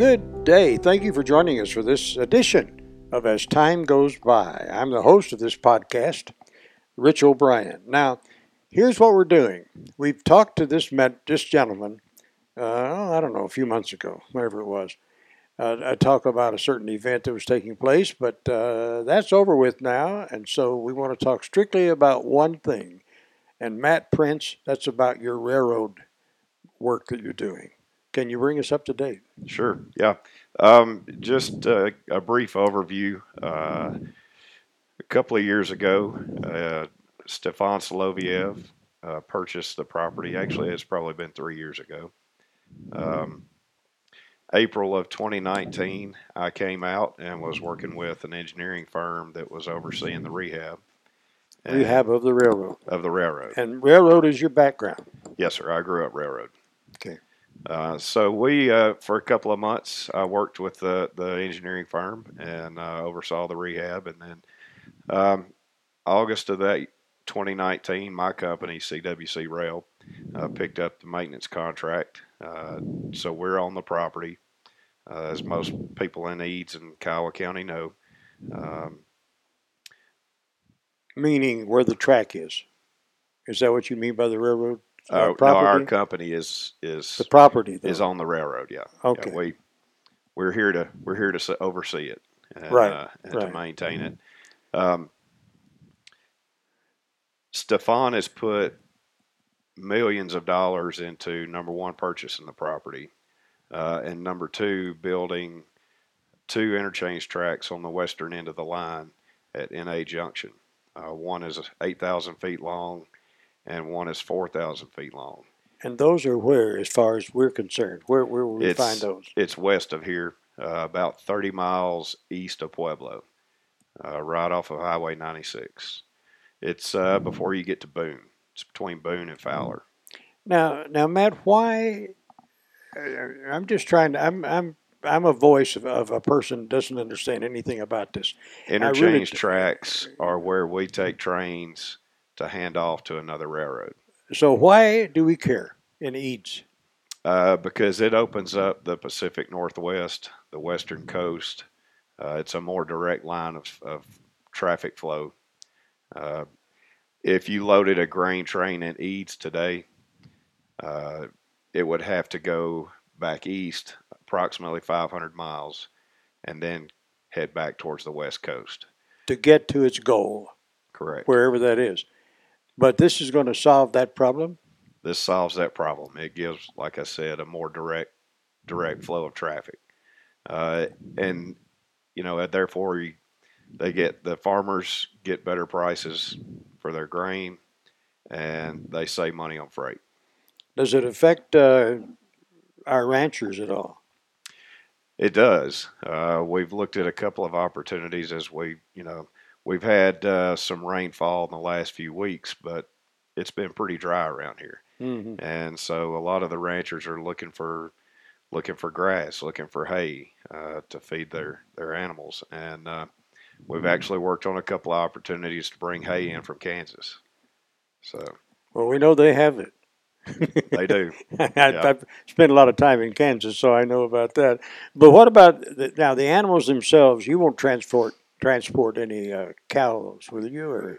Good day. Thank you for joining us for this edition of As Time Goes By. I'm the host of this podcast, Rich O'Brien. Now, here's what we're doing. We've talked to this met, this gentleman, uh, I don't know, a few months ago, whatever it was. Uh, I talk about a certain event that was taking place, but uh, that's over with now, and so we want to talk strictly about one thing. And Matt Prince, that's about your railroad work that you're doing. Can you bring us up to date? Sure. Yeah. Um, just uh, a brief overview. Uh, a couple of years ago, uh, Stefan Soloviev uh, purchased the property. Actually, it's probably been three years ago. Um, April of 2019, I came out and was working with an engineering firm that was overseeing the rehab. Rehab of the railroad. of the railroad. And railroad is your background. Yes, sir. I grew up railroad. Uh, so we, uh, for a couple of months, I worked with the, the engineering firm and uh, oversaw the rehab. And then um, August of that 2019, my company, CWC Rail, uh, picked up the maintenance contract. Uh, so we're on the property, as most people in Eads and Kiowa County know. Um, Meaning where the track is. Is that what you mean by the railroad? Uh, no, our company is is the property, though. is on the railroad. Yeah. Okay. Yeah, we we're here to we're here to oversee it and, Right, uh, and right. to maintain it. Um, Stefan has put millions of dollars into number one purchasing the property, uh, and number two building two interchange tracks on the western end of the line at NA Junction. Uh, one is eight thousand feet long, and one is four thousand feet long. and those are where, as far as we're concerned? Where, where will we It's- find those? It's west of here, uh, about 30 miles east of Pueblo, uh, right off of Highway 96. It's uh, before you get to Boone. It's between Boone and Fowler. Now, now, Matt, why? uh, I'm just trying to. I'm, I'm, I'm a voice of, of a person who doesn't understand anything about this. Interchange d- tracks are where we take trains to hand off to another railroad So why do we care in Eads? uh, because it opens up the Pacific Northwest, the western coast. Uh, it's a more direct line of, of traffic flow. Uh, if you loaded a grain train in Eads today, uh, it would have to go back east approximately 500 miles and then head back towards the west coast. To get to its goal, Correct. wherever that is. But this is going to solve that problem. this solves that problem. It gives, like I said, a more direct direct flow of traffic, uh, and you know, therefore, they get the farmers get better prices for their grain, and they save money on freight. Does it affect uh, our ranchers at all? It does. Uh, we've looked at a couple of opportunities as we, you know, we've had uh, some rainfall in the last few weeks, but it's been pretty dry around here. Mm-hmm. and so a lot of the ranchers are looking for looking for grass, looking for hay uh, to feed their their animals, and uh, we've actually worked on a couple of opportunities to bring hay in from Kansas. So Well, we know they have it. they do. I, Yeah. I've spent a lot of time in Kansas, so I know about that. But what about the, now the animals themselves? You won't transport transport any uh, cows, will you? Or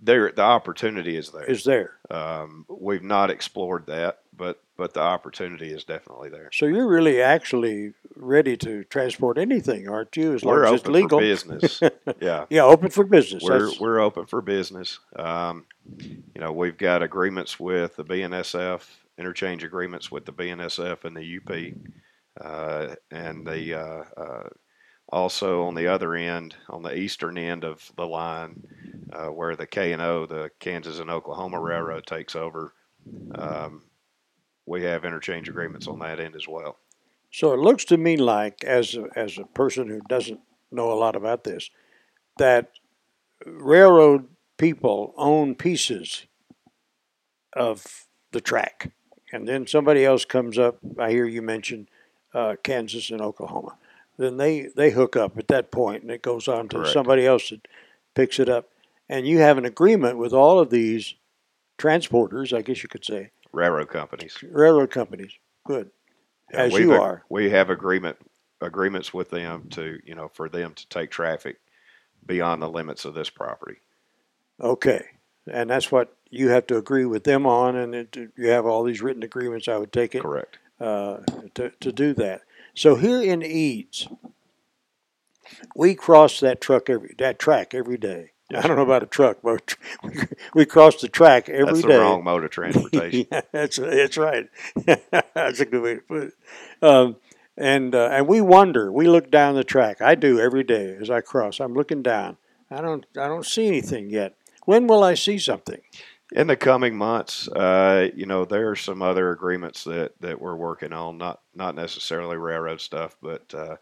There, the opportunity is there. is there? Um, we've not explored that, but but the opportunity is definitely there. So you're really actually ready to transport anything, aren't you? As long We're as it's legal. for business. yeah. Yeah, open for business. we're That's- we're open for business. Um, you know, we've got agreements with the BNSF, interchange agreements with the BNSF and the UP, uh, and the uh, uh, also on the other end, on the eastern end of the line, uh, where the K and O, the Kansas and Oklahoma Railroad, takes over. Um, we have interchange agreements on that end as well. So it looks to me like, as a, as a person who doesn't know a lot about this, that railroad people own pieces of the track, and then somebody else comes up. I hear you mention uh, Kansas and Oklahoma. Then they they hook up at that point, and it goes on to Correct. somebody else that picks it up, and you have an agreement with all of these transporters, I guess you could say, Railroad companies. railroad companies. Good. as we've you are. We have agreement agreements with them to you know for them to take traffic beyond the limits of this property. Okay, and that's what you have to agree with them on, and it, you have all these written agreements. I would take it Correct. uh, to to do that. So here in Eads, we cross that truck every that track every day. Yes, I don't know about a truck, but we, we cross the track every That's day. the wrong mode of transportation. yeah, that's that's right. that's a good way to put it. Um, and uh, and we wonder. We look down the track. I do every day as I cross. I'm looking down. I don't I don't see anything yet. When will I see something? In the coming months, uh, you know, there are some other agreements that, that we're working on, not not necessarily railroad stuff, but uh,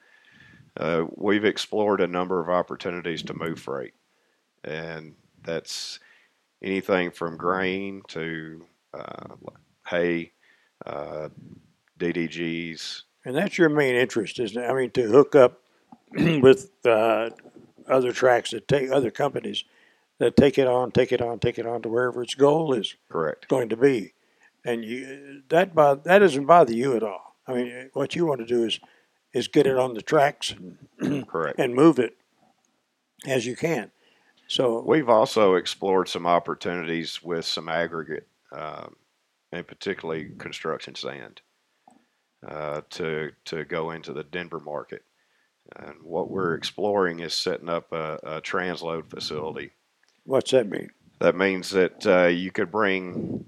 uh, we've explored a number of opportunities to move freight, and that's anything from grain to uh, hay, uh, DDGs. And that's your main interest, isn't it? I mean, to hook up with uh, other tracks that take other companies that take it on, take it on, take it on to wherever its goal is Correct. going to be, and you that bo- that doesn't bother you at all. I mean, what you want to do is is get it on the tracks and, Correct. and move it as you can. So We've also explored some opportunities with some aggregate, um, and particularly construction sand, uh, to to go into the Denver market. And what we're exploring is setting up a, a transload facility. What's that mean? That means that uh, you could bring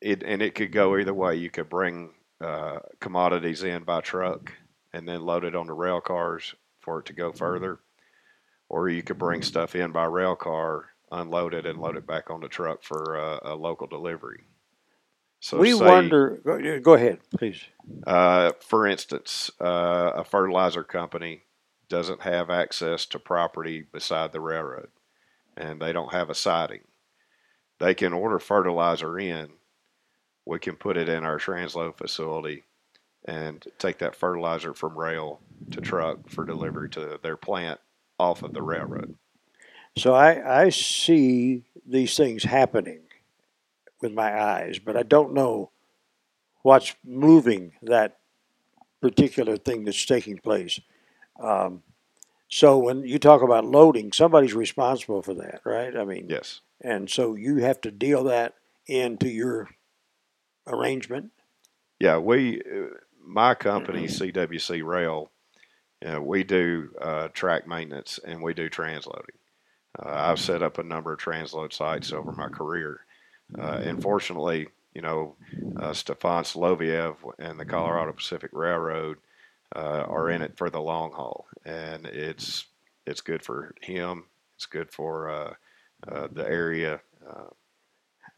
it, and it could go either way. You could bring uh, commodities in by truck and then load it onto rail cars for it to go further, or you could bring stuff in by rail car, unload it, and load it back on the truck for uh, a local delivery. So we say, wonder. Go, ahead, please. uh, for instance, uh, a fertilizer company doesn't have access to property beside the railroad, and they don't have a siding. They can order fertilizer in. We can put it in our transload facility and take that fertilizer from rail to truck for delivery to their plant off of the railroad. So I, I see these things happening with my eyes, but I don't know what's moving that particular thing that's taking place. Um, so when you talk about loading, somebody's responsible for that, right? I mean, Yes. and so you have to deal that into your arrangement. Yeah, we, uh, my company, CWC Rail, you know, we do uh, track maintenance and we do transloading. Uh, I've set up a number of transload sites over my career. Uh, and fortunately, you know, uh, Stefan Soloviev and the Colorado Pacific Railroad uh, are in it for the long haul, and it's it's good for him. It's good for uh, uh, the area. Uh,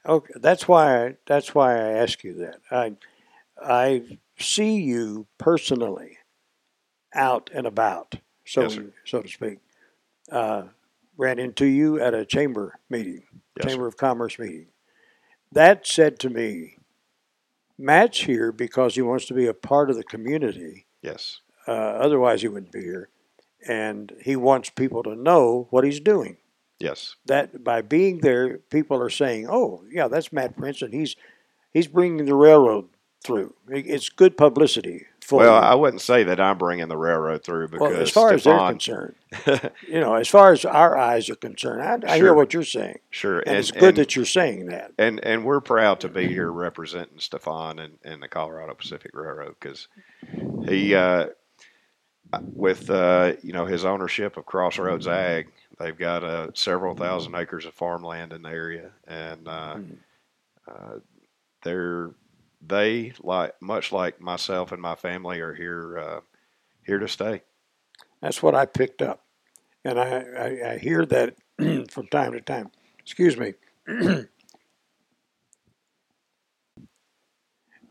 Okay, that's why I, that's why I ask you that. I I see you personally out and about, so Yes, so to speak. Uh, ran into you at a chamber meeting, Yes, sir. chamber of commerce meeting. That said to me, Matt's here because he wants to be a part of the community. Yes, Uh, otherwise, he wouldn't be here, and he wants people to know what he's doing. Yes, that by being there, people are saying, "Oh, yeah, that's Matt Prince, and he's he's bringing the railroad through." It's good publicity Well. I wouldn't say that I'm bringing the railroad through because well, as far as they're concerned, you know, as far as our eyes are concerned, I, I hear what you're saying, sure, and, it's good that you're saying that. and and we're proud to be here representing Stefan and, and the Colorado Pacific Railroad because he, uh, with uh, you know his ownership of Crossroads Ag, they've got uh, several thousand acres of farmland in the area, and uh, Mhm. uh, they're they like much like myself and my family are here uh, here to stay. That's what I picked up, and I I, I hear that from time to time. Excuse me.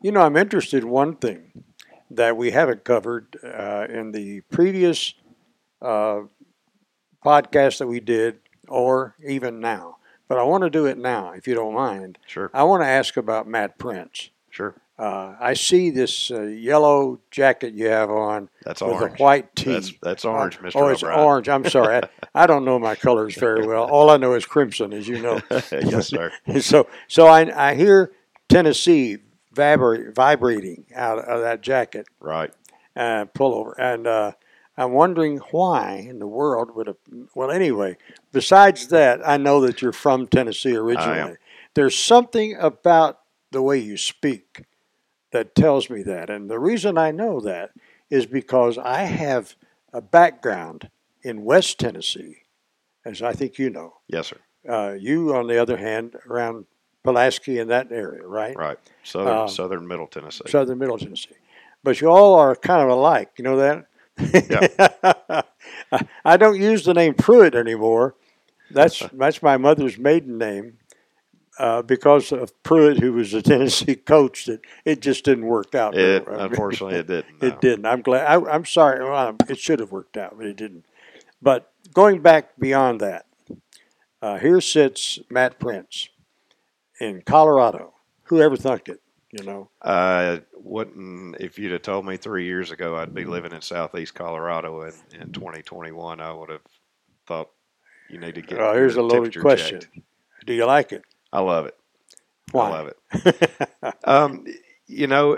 you know, I'm interested in one thing that we haven't covered uh, in the previous uh, podcast that we did, or even now. But I want to do it now, if you don't mind. Sure, I want to ask about Matt Prince. Sure, Uh, I see this uh, yellow jacket you have on that's with orange. a white tee. That's that's orange, Mr. Oh, it's O'Brien. orange. I'm sorry. I, I don't know my colors very well. All I know is crimson, as you know. yes, sir. so, so I, I hear Tennessee vibra- vibrating out of that jacket Right. uh, pullover, and uh, I'm wondering why in the world would have. Well, anyway, besides that, I know that you're from Tennessee originally. There's something about the way you speak that tells me that, and the reason I know that is because I have a background in West Tennessee, as I think you know. Yes, sir. Uh, you, on the other hand, around Pulaski and that area, right? Right. Southern Um, Southern Middle Tennessee. Southern Middle Tennessee. But you all are kind of alike. You know that? Yeah. I don't use the name Pruitt anymore. That's that's my mother's maiden name. Uh, because of Pruitt, who was a Tennessee coach, that it just didn't work out. It unfortunately it didn't. no. It didn't. I'm glad. I, I'm sorry. Well, it should have worked out, but it didn't. But going back beyond that, uh, here sits Matt Prince in Colorado. Whoever thunk it? You know. Uh, wouldn't if you'd have told me three years ago I'd be living in Southeast Colorado in, in 2021, I would have thought you need to get. Here's a loaded question. checked. Do you like it? I love it. Why? I love it. Um, you know,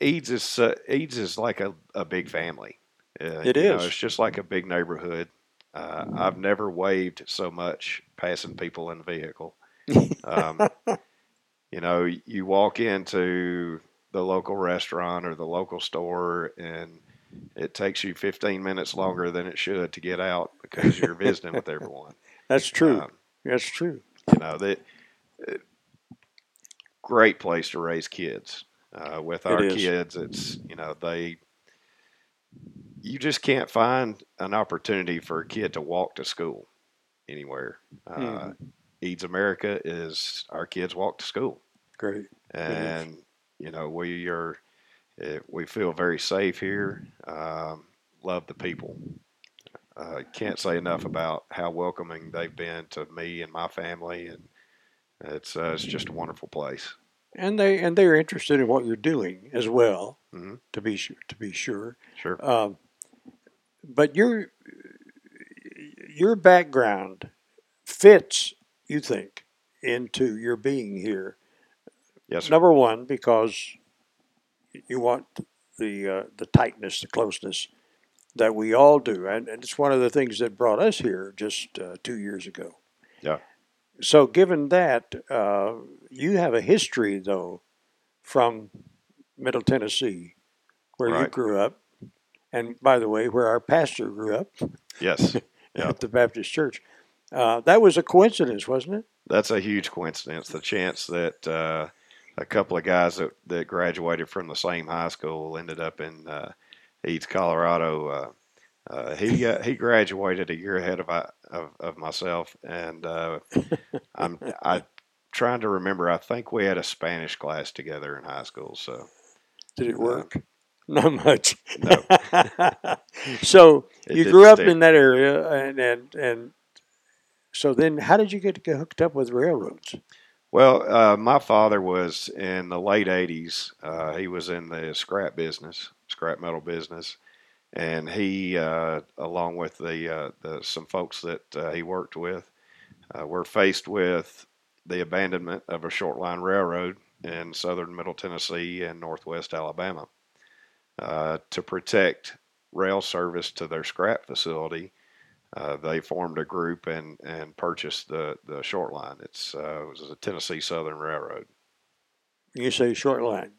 Eads is uh, Eads is like a, a big family. Uh, It you know, it's just like a big neighborhood. Uh, I've never waved so much passing people in the vehicle. Um, you know, you walk into the local restaurant or the local store, and it takes you 15 minutes longer than it should to get out because you're visiting with everyone. That's true. Um, That's true. you know that great place to raise kids uh, with our is. kids it's you know they you just can't find an opportunity for a kid to walk to school anywhere uh, Mhm. eads america is our kids walk to school Great. and you know we are eh, we feel very safe here um, love the people uh, can't say enough about how welcoming they've been to me and my family and it's uh, it's just a wonderful place And they and they're interested in what you're doing as well. Mhm. To be sure. To be sure. sure Um, but your your background fits, you think, into your being here. yes sir. Number one, because you want the uh, the tightness, the closeness that we all do, and, and it's one of the things that brought us here just uh, two years ago. Yeah. So, given that, uh, you have a history though from Middle Tennessee, where you grew up, and by the way, where our pastor grew up yes Yeah. at the Baptist Church. Uh, that was a coincidence, wasn't it? that's a huge coincidence the chance that uh, a couple of guys that, that graduated from the same high school ended up in uh, Eads, Colorado. Uh, he uh, he graduated a year ahead of I, of, of myself, and uh, I'm I trying to remember. I think we had a Spanish class together in high school. So Did it Uh, work? Not much. No. so It you grew up stick. in that area, and and and so then, how did you get get hooked up with railroads? Well, uh, my father was in the late '80s. Uh, he was in the scrap business, scrap metal business, and he, uh, along with the, uh, the some folks that uh, he worked with, uh, were faced with the abandonment of a short line railroad in southern Middle Tennessee and northwest Alabama. To protect rail service to their scrap facility, uh, they formed a group and, and purchased the, the short line. It's uh, it was a Tennessee Southern Railroad. You say short line.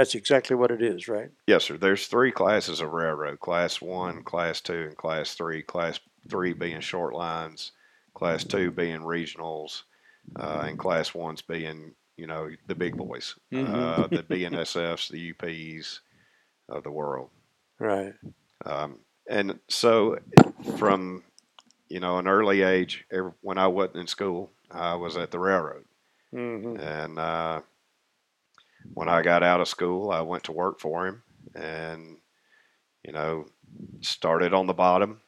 That's exactly what it is, right? Yes, sir. There's three classes of railroad: Class One, Class Two, and Class Three. Class Three being short lines, Class Two being regionals, uh, and Class One's being you know the big boys, Mhm. uh, the BNSFs, the UPs of the world. Right. Um, and so, from you know an early age, when I wasn't in school, I was at the railroad, hmm and uh, when I got out of school, I went to work for him, and you know, started on the bottom.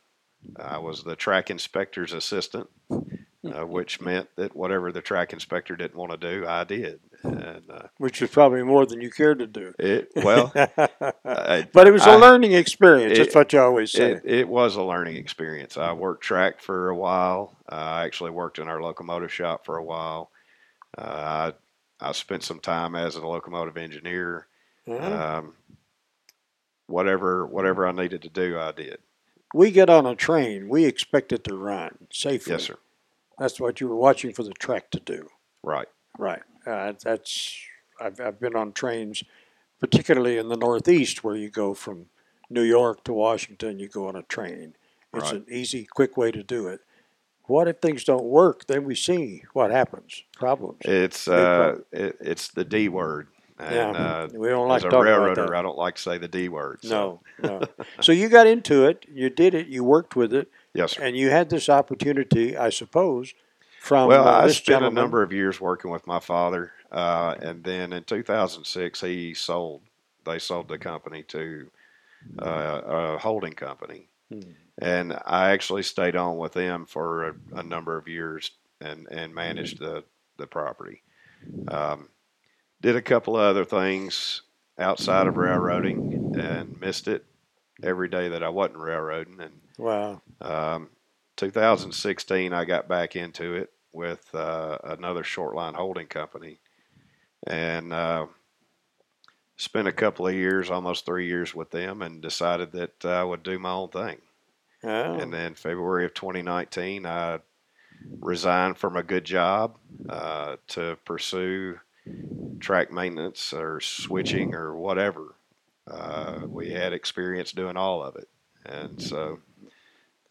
I was the track inspector's assistant, uh, which meant that whatever the track inspector didn't want to do, I did. And uh, Which was probably more than you cared to do. it well, I, but it was a learning experience. That's it- what you always say. It, it was a learning experience. I worked track for a while. Uh, I actually worked in our locomotive shop for a while. Uh, I, I spent some time as a locomotive engineer. Um, whatever whatever I needed to do, I did. we get on a train, we expect it to run safely. Yes, sir. That's what you were watching for the track to do. Right. Right. Uh, that's I've, I've been on trains, particularly in the Northeast, where you go from New York to Washington. You go on a train. It's Right. an easy, quick way to do it. What if things don't work? Then we see what happens. Problems. It's uh, it, it's the D word, and yeah, uh, we don't like as a railroader. I don't like to say the D word. so- No, no. so you got into it. You did it. You worked with it, yes, sir. and you had this opportunity, I suppose, from Well, uh, I spent gentleman. a number of years working with my father, uh, and then in 2006 he sold. They sold the company to uh, a holding company, Hmm. And I actually stayed on with them for a, a number of years and and managed the the property. Um, did a couple of other things outside of railroading and missed it every day that I wasn't railroading and Wow. um, 2016, I got back into it with uh, another short line holding company, and uh, spent a couple of years, almost three years, with them, and decided that I would do my own thing. Oh. And then February of 2019, I resigned from a good job uh, to pursue track maintenance or switching or whatever. Uh, we had experience doing all of it, and so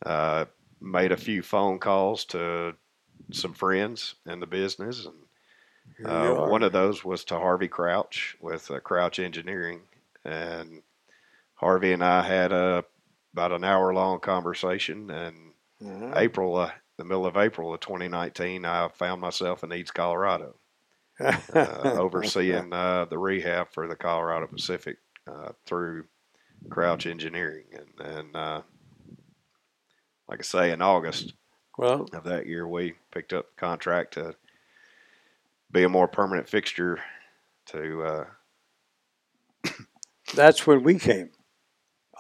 uh, made a few phone calls to some friends in the business, and uh, one of those was to Harvey Crouch with uh, Crouch Engineering, and Harvey and I had a about an hour long conversation. And Uh-huh. April, uh, the middle of April of 2019, I found myself in Eads Colorado, uh, overseeing uh, the rehab for the Colorado Pacific uh, through Crouch Engineering, and and uh, like I say, in August well, of that year, we picked up the contract to be a more permanent fixture to uh, that's when we came.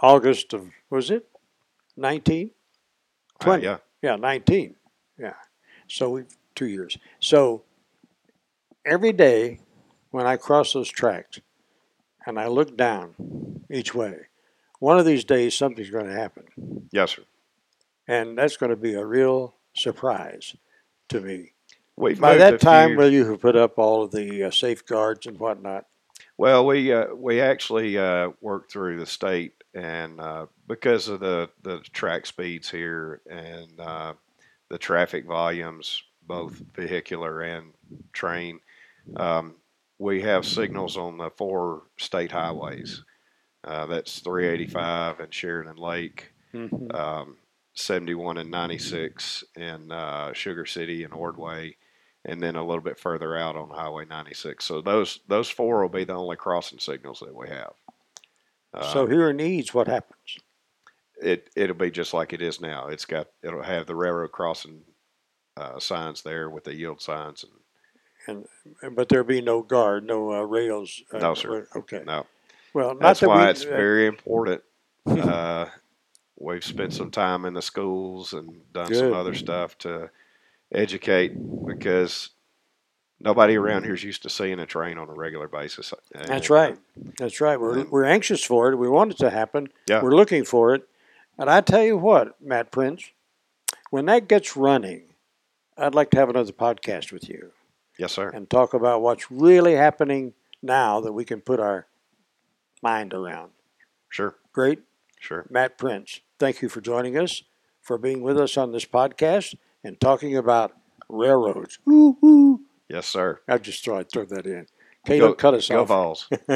August of was it? Nineteen? uh, 20. yeah, Yeah, nineteen. Yeah. So we two years. So every day when I cross those tracks and I look down each way, one of these days something's going to happen. yes, sir. And that's going to be a real surprise to me. We've By that time, few- will you have put up all of the uh, safeguards and whatnot? Well, we uh, we actually uh, worked through the state, and uh, because of the the track speeds here and uh, the traffic volumes, both vehicular and train, um, we have signals on the four state highways. Uh, that's 385 and Sheridan Lake, Mhm. um, 71 and 96 in uh, Sugar City and Ordway, and then a little bit further out on Highway 96. So those those four will be the only crossing signals that we have. Uh, so here in Eads, what happens? it it'll be just like it is now. It's got it'll have the railroad crossing uh, signs there with the yield signs and And, But there'll be no guard, no uh, rails. Uh, No, sir. Okay. no. Well, That's that why we, it's uh, very important. Uh, we've spent some time in the schools and done Good. some other stuff to educate because nobody around mm-hmm. here is used to seeing a train on a regular basis. That's uh, right. That's right. We're, we're anxious for it. We want it to happen. Yeah. We're looking for it. And I tell you what, Matt Prince, when that gets running, I'd like to have another podcast with you Yes, sir. and talk about what's really happening now that we can put our mind around. Sure. Great. Sure. Matt Prince, thank you for joining us, for being with us on this podcast and talking about railroads. Ooh, ooh. Yes, sir. I just thought I'd throw that in. Okay, Go- cut us Go off. Vols.